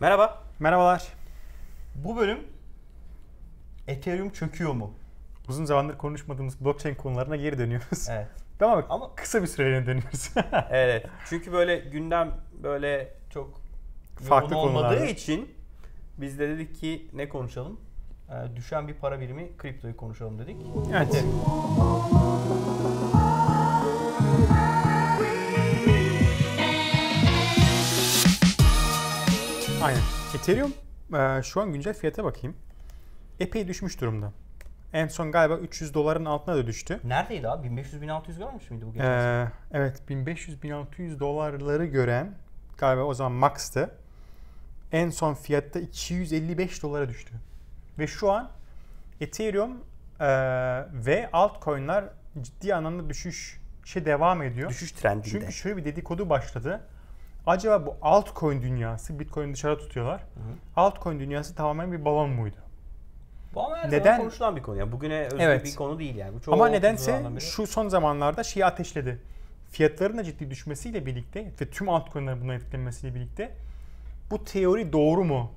Merhaba. Merhabalar. Bu bölüm Ethereum çöküyor mu? Uzun zamandır konuşmadığımız blockchain konularına geri dönüyoruz. Evet. Ama, Ama- kısa bir süreliğine dönüyoruz. evet. Çünkü böyle gündem böyle çok Farklı yoğun olmadığı konularda. için biz de dedik ki ne konuşalım? Ee, düşen bir para birimi kriptoyu konuşalım dedik. evet. Ethereum. Aynen. Ethereum e, şu an güncel fiyata bakayım. Epey düşmüş durumda. En son galiba 300 doların altına da düştü. Neredeydi abi? 1500-1600 görmüş müydü bu geçen sene? Ee, evet 1500-1600 dolarları gören galiba o zaman max'tı. En son fiyatta 255 dolara düştü. Ve şu an Ethereum e, ve altcoin'ler ciddi anlamda düşüş şey devam ediyor. Düşüş trendinde. Çünkü şöyle bir dedikodu başladı. Acaba bu altcoin dünyası, Bitcoin'i dışarı tutuyorlar. Altcoin dünyası tamamen bir balon muydu? Bu ama her Neden- konuşulan bir konu. Yani bugüne özgü Evet. bir konu değil yani. Bu çok Ama nedense şu son zamanlarda şeyi ateşledi. Fiyatların da ciddi düşmesiyle birlikte ve tüm altcoin'lerin buna etkilenmesiyle birlikte bu teori doğru mu?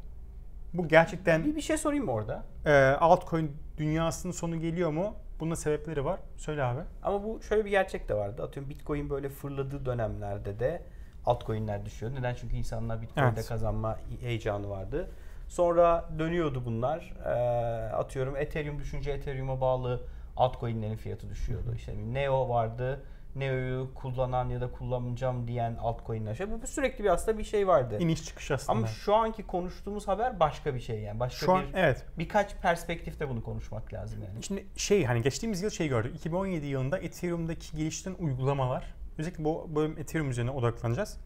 Bu gerçekten bir, bir şey sorayım mı orada? e, altcoin dünyasının sonu geliyor mu? Bunun sebepleri var. Söyle abi. Ama bu şöyle bir gerçek de vardı. Atıyorum Bitcoin böyle fırladığı dönemlerde de altcoin'ler düşüyor. Neden? Çünkü insanlar Bitcoin'de Evet. kazanma heyecanı vardı. Sonra dönüyordu bunlar. Ee, atıyorum Ethereum düşünce Ethereum'a bağlı altcoin'lerin fiyatı düşüyordu. İşte Neo vardı. Neo'yu kullanan ya da kullanacağım diyen altcoin'ler. Şey, bu sürekli bir aslında bir şey vardı. İniş çıkış aslında. Ama şu anki konuştuğumuz haber başka bir şey yani. Başka şu an bir evet. birkaç perspektifte bunu konuşmak lazım yani. Şimdi şey hani geçtiğimiz yıl şey gördük. 2017 yılında Ethereum'daki geliştirilen uygulamalar özellikle bu bölüm Ethereum üzerine odaklanacağız.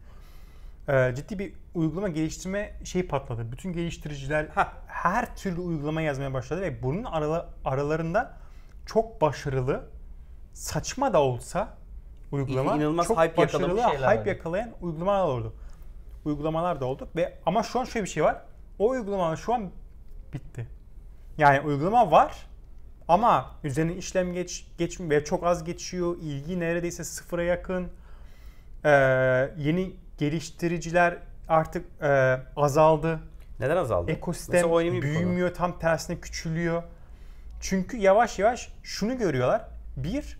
Ee, ciddi bir uygulama geliştirme şeyi patladı. Bütün geliştiriciler Hah. her türlü uygulama yazmaya başladı ve bunun arala- aralarında çok başarılı saçma da olsa uygulama İnanılmaz çok hype başarılı şeyler hype yakalayan uygulamalar oldu. Uygulamalar da oldu ve ama şu an şöyle bir şey var. O uygulamalar şu an bitti. Yani uygulama var ama üzerine işlem geç geçmiyor ve çok az geçiyor. İlgi neredeyse sıfıra yakın. Ee, yeni geliştiriciler artık e, azaldı. Neden azaldı? Ekosistem büyümüyor, tam tersine küçülüyor. Çünkü yavaş yavaş şunu görüyorlar. Bir,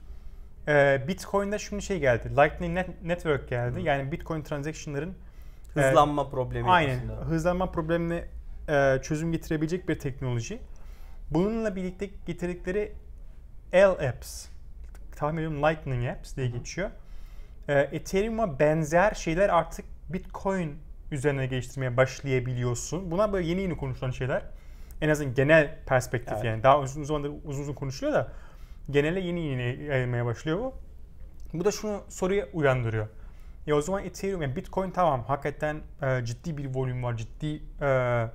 e, Bitcoin'de şunu şey geldi. Lightning Net- Network geldi. Yani Bitcoin transaction'ların e, Hızlanma problemi Aynen. aslında. Hızlanma problemine e, çözüm getirebilecek bir teknoloji. Bununla birlikte getirdikleri L-Apps, tahmin ediyorum Lightning Apps diye geçiyor. E, Ethereum'a benzer şeyler artık Bitcoin üzerine geliştirmeye başlayabiliyorsun. Bunlar böyle yeni yeni konuşulan şeyler. En azından genel perspektif Evet. yani. Daha uzun zamandır uzun uzun konuşuluyor da genele yeni yeni yayılmaya başlıyor bu. Bu da şunu soruya uyandırıyor. Ya o zaman Ethereum, yani Bitcoin tamam hakikaten e, ciddi bir volüm var, ciddi e,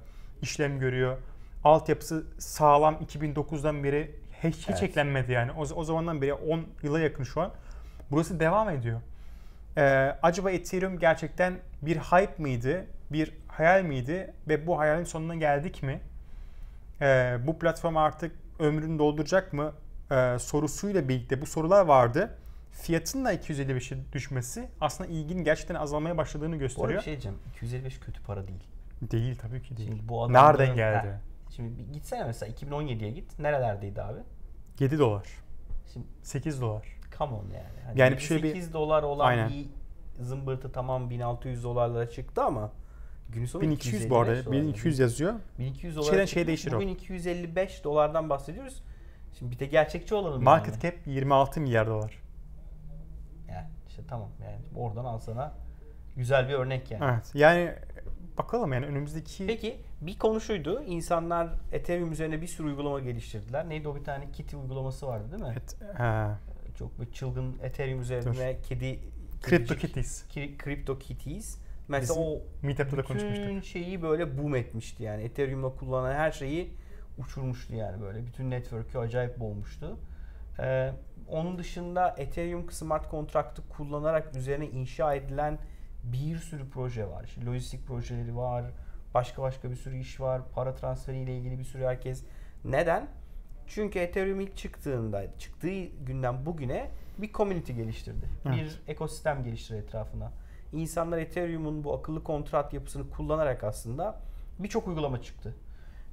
işlem görüyor. Altyapısı sağlam 2009'dan beri hiç, hiç Evet. eklenmedi yani. O, o zamandan beri 10 yıla yakın şu an. Burası devam ediyor. E, acaba Ethereum gerçekten bir hype mıydı, bir hayal miydi ve bu hayalin sonuna geldik mi? E, bu platform artık ömrünü dolduracak mı e, sorusuyla birlikte bu sorular vardı. Fiyatın da 255'e düşmesi aslında ilginin gerçekten azalmaya başladığını Bu arada gösteriyor. bir şey diyeceğim. 255 kötü para değil. Değil tabii ki değil. Şimdi bu. Nereden geldi? Ha, Şimdi bir gitsene mesela 2017'ye git. Nerelerdeydi abi? 7 dolar. Şimdi 8 dolar. come on yani. Hani Yani bir bir- 8 dolar olan Aynen. bir zımbırtı tamam 1600 dolarlara çıktı ama gün sonu 1200 bu arada. 255 dolar. 1200 yazıyor. 1200 dolar. Şeyden şeye değişir o. Bugün 255 dolardan bahsediyoruz. Şimdi bir de gerçekçi olalım Market yani. cap 26 milyar dolar. Yani işte tamam yani oradan al sana güzel bir örnek yani. Evet. Yani bakalım yani önümüzdeki Peki bir konu şuydu. İnsanlar Ethereum üzerine bir sürü uygulama geliştirdiler. Neydi o bir tane Kitty uygulaması vardı değil mi? Evet, ha, Çok bir çılgın Ethereum üzerine kedi Crypto Kitties. Ki- Crypto Kitties. Mesela Bizim o Meetup'ta da bütün konuşmuştuk. şeyi böyle boom etmişti yani. Ethereum'la kullanan her şeyi uçurmuştu yani böyle. Bütün network'ü acayip boğmuştu. Ee, onun dışında Ethereum smart kontraktı kullanarak üzerine inşa edilen bir sürü proje var. İşte lojistik projeleri var. Başka başka bir sürü iş var. Para transferiyle ilgili bir sürü herkes. Neden? Çünkü Ethereum ilk çıktığında, çıktığı günden bugüne bir community geliştirdi. Evet. Bir ekosistem geliştirdi etrafına. insanlar Ethereum'un bu akıllı kontrat yapısını kullanarak aslında birçok uygulama çıktı.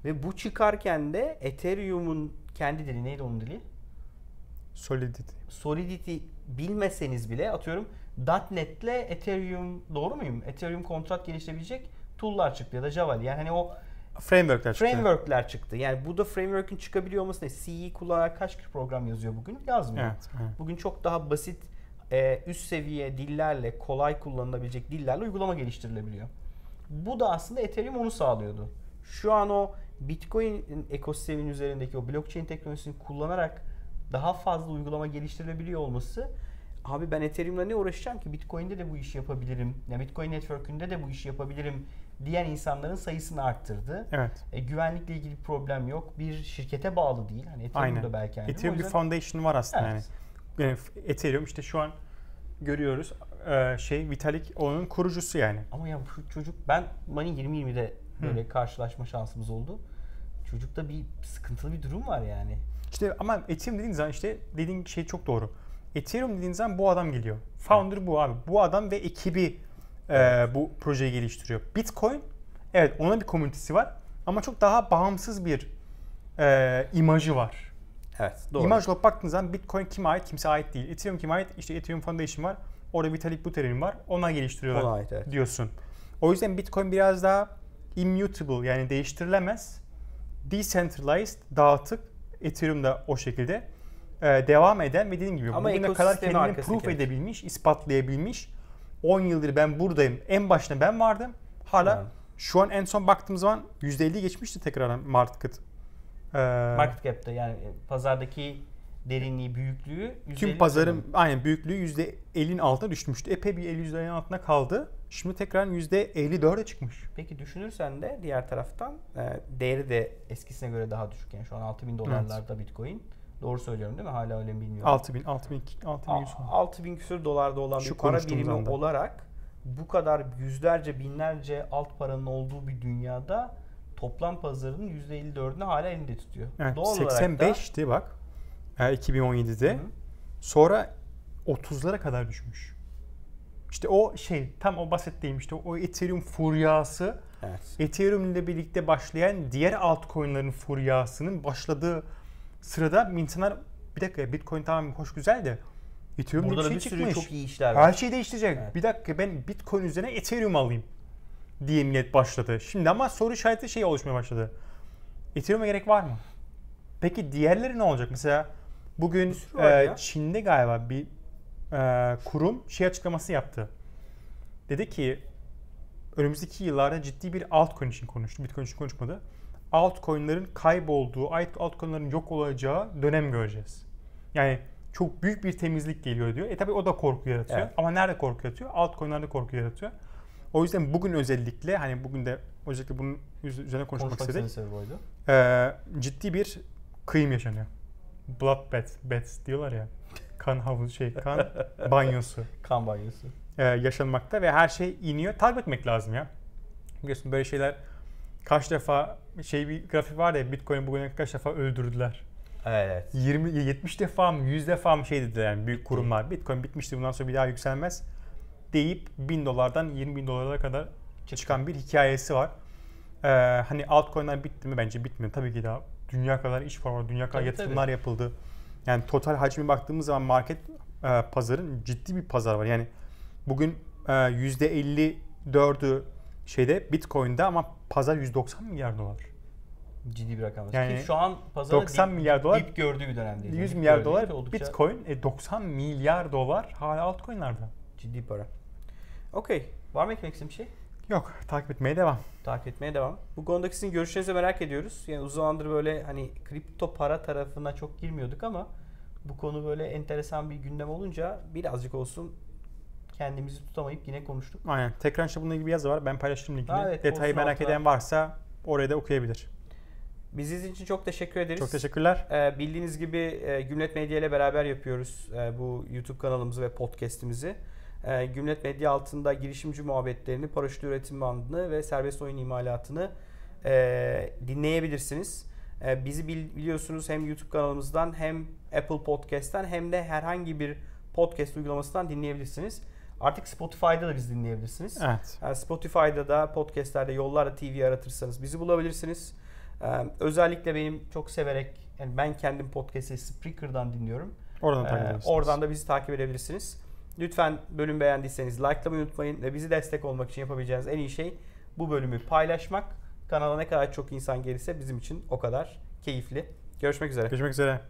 Ve bu çıkarken de Ethereum'un kendi dili neydi onun dili? Solidity. Solidity bilmeseniz bile atıyorum .NET ile Ethereum doğru muyum? Ethereum kontrat geliştirebilecek tool'lar çıktı ya da Java. Yani hani o Framework'ler çıktı. framework'ler çıktı. Yani burada framework'ün çıkabiliyor olması ne? CE kullanarak kaç program yazıyor bugün? Yazmıyor. Evet. evet. Bugün çok daha basit e, üst seviye dillerle kolay kullanılabilecek dillerle uygulama geliştirilebiliyor. Bu da aslında Ethereum onu sağlıyordu. Şu an o Bitcoin ekosistemin üzerindeki o blockchain teknolojisini kullanarak daha fazla uygulama geliştirilebiliyor olması abi ben Ethereum'la ne uğraşacağım ki Bitcoin'de de bu işi yapabilirim. Ya Bitcoin Network'ünde de bu işi yapabilirim diyen insanların sayısını arttırdı. Evet. E, güvenlikle ilgili bir problem yok. Bir şirkete bağlı değil. Hani Ethereum'da belki aynı. Ethereum bir yüzden- foundation var aslında Evet. yani. yani. Ethereum işte şu an görüyoruz e, şey Vitalik onun kurucusu yani. Ama ya şu çocuk ben Mani 2020'de böyle karşılaşma şansımız oldu. Çocukta bir sıkıntılı bir durum var yani. İşte ama Ethereum dediğin zaman işte dediğin şey çok doğru. Ethereum dediğin zaman bu adam geliyor. Founder bu abi. Bu adam ve ekibi e, bu projeyi geliştiriyor. Bitcoin evet ona bir komünitesi var ama çok daha bağımsız bir e, imajı var. Evet doğru. İmaj olarak baktığınız zaman Bitcoin kime ait? Kimse ait değil. Ethereum kime ait? İşte Ethereum Foundation var. Orada Vitalik Buterin var. Ona geliştiriyorlar Ona ait, evet. diyorsun. O yüzden Bitcoin biraz daha immutable yani değiştirilemez. Decentralized, dağıtık. Ethereum da o şekilde e, devam eden ve dediğim gibi Ama bugüne kadar kendini proof edebilmiş, ispatlayabilmiş. 10 yıldır ben buradayım. En başta ben vardım. Hala Evet. şu an en son baktığımız zaman %50 geçmişti tekrardan market. E, Market cap'te yani pazardaki derinliği, büyüklüğü Tüm %50 pazarın sanırım. aynen büyüklüğü %50'nin altına düşmüştü. Epey bir 50 %50'nin altına kaldı. Şimdi tekrar %54'e çıkmış. Peki düşünürsen de diğer taraftan e, değeri de eskisine göre daha düşük. Yani şu an 6000 dolarlarda Bitcoin. Doğru söylüyorum değil mi? Hala öyle mi bilmiyorum. 6000, 6000, 6100. 6000 küsür dolarda olan Şu bir para birimi anda. olarak bu kadar yüzlerce binlerce alt paranın olduğu bir dünyada toplam pazarının %54'ünü hala elinde tutuyor. Evet, Doğal olarak da 85'ti bak. e, 2017'de. Hı. Sonra 30'lara kadar düşmüş. İşte o şey tam o bahsettiğim işte o Ethereum furyası evet. Ethereum ile birlikte başlayan diğer altcoin'lerin furyasının başladığı sırada insanlar bir dakika Bitcoin tamam hoş güzel de Ethereum Burada bir şey bir sürü çıkmış. çok iyi işler var. Her şey değiştirecek. Evet. Bir dakika ben Bitcoin üzerine Ethereum alayım diye millet başladı. Şimdi ama soru işareti şey oluşmaya başladı. Ethereum'a gerek var mı? Peki diğerleri ne olacak? Mesela bugün e. Çin'de galiba bir e, kurum şey açıklaması yaptı. Dedi ki önümüzdeki yıllarda ciddi bir altcoin için konuştu. Bitcoin için konuşmadı. Altcoin'lerin kaybolduğu, alt- altcoin'lerin yok olacağı dönem göreceğiz. Yani çok büyük bir temizlik geliyor diyor. E tabi o da korku yaratıyor. Evet. Ama nerede korku yaratıyor? Altcoin'lerde korku yaratıyor. O yüzden bugün özellikle hani bugün de özellikle bunun üz- üzerine konuşmak Konuşmak istedik. Ee, ciddi bir kıyım yaşanıyor. Bloodbath, baths diyorlar ya. Kan havuzu şey, kan banyosu Kan banyosu. e, yaşanmakta ve her şey iniyor. Takip etmek lazım ya. Biliyorsun böyle şeyler kaç defa şey bir grafik var ya Bitcoin bugüne kaç defa öldürdüler. Evet. 20 70 defa mı 100 defa mı şey dediler yani büyük kurumlar. Bitcoin bitmişti bundan sonra bir daha yükselmez deyip 1000 dolardan 20 bin dolara kadar çıkan bir hikayesi var. Ee, hani altcoin'ler bitti mi? Bence bitmiyor. Tabii ki daha dünya kadar iş var, dünya kadar Tabii, yatırımlar yapıldı. Yani total hacmi baktığımız zaman market e, pazarın ciddi bir pazar var. Yani bugün e, %54'ü şeyde Bitcoin'de ama pazar 190 milyar dolar. Ciddi bir rakam. Yani Ki şu an pazarda 90 dip, milyar dolar- dip gördüğü bir dönemdeyiz. 100 Dip milyar dolar oldukça Bitcoin, e, 90 milyar dolar hala altcoin'larda. Ciddi para. Okey. Var mı eklemek istediğin bir şey? Yok, takip etmeye devam. Takip etmeye devam. Bu konudaki sizin görüşlerinizi merak ediyoruz. Yani uzun zamandır böyle hani kripto para tarafına çok girmiyorduk ama bu konu böyle enteresan bir gündem olunca birazcık olsun kendimizi tutamayıp yine konuştuk. Aynen. Tekrar işte bununla ilgili bir yazı var. Ben paylaştım linkini. Ha, evet, Detayı merak altına. eden varsa oraya da okuyabilir. Bizi için çok teşekkür ederiz. Çok teşekkürler. Ee, bildiğiniz gibi e, Gümlet Medya ile beraber yapıyoruz e, bu YouTube kanalımızı ve podcast'imizi. E, Gümlet Medya altında girişimci muhabbetlerini, paraşüt üretim bandını ve serbest oyun imalatını e, dinleyebilirsiniz. E, bizi bil- biliyorsunuz hem YouTube kanalımızdan hem Apple Podcast'ten hem de herhangi bir podcast uygulamasından dinleyebilirsiniz. Artık Spotify'da da bizi dinleyebilirsiniz. Evet. Yani Spotify'da da podcastlerde Yollarda TV aratırsanız bizi bulabilirsiniz. Ee, özellikle benim çok severek yani ben kendim podcast'i Spreaker'dan dinliyorum. Oradan Ee, takip edebilirsiniz. oradan da bizi takip edebilirsiniz. Lütfen bölüm beğendiyseniz likelamayı unutmayın ve bizi destek olmak için yapabileceğiniz en iyi şey bu bölümü paylaşmak. Kanala ne kadar çok insan gelirse bizim için o kadar keyifli. Görüşmek üzere. Görüşmek üzere.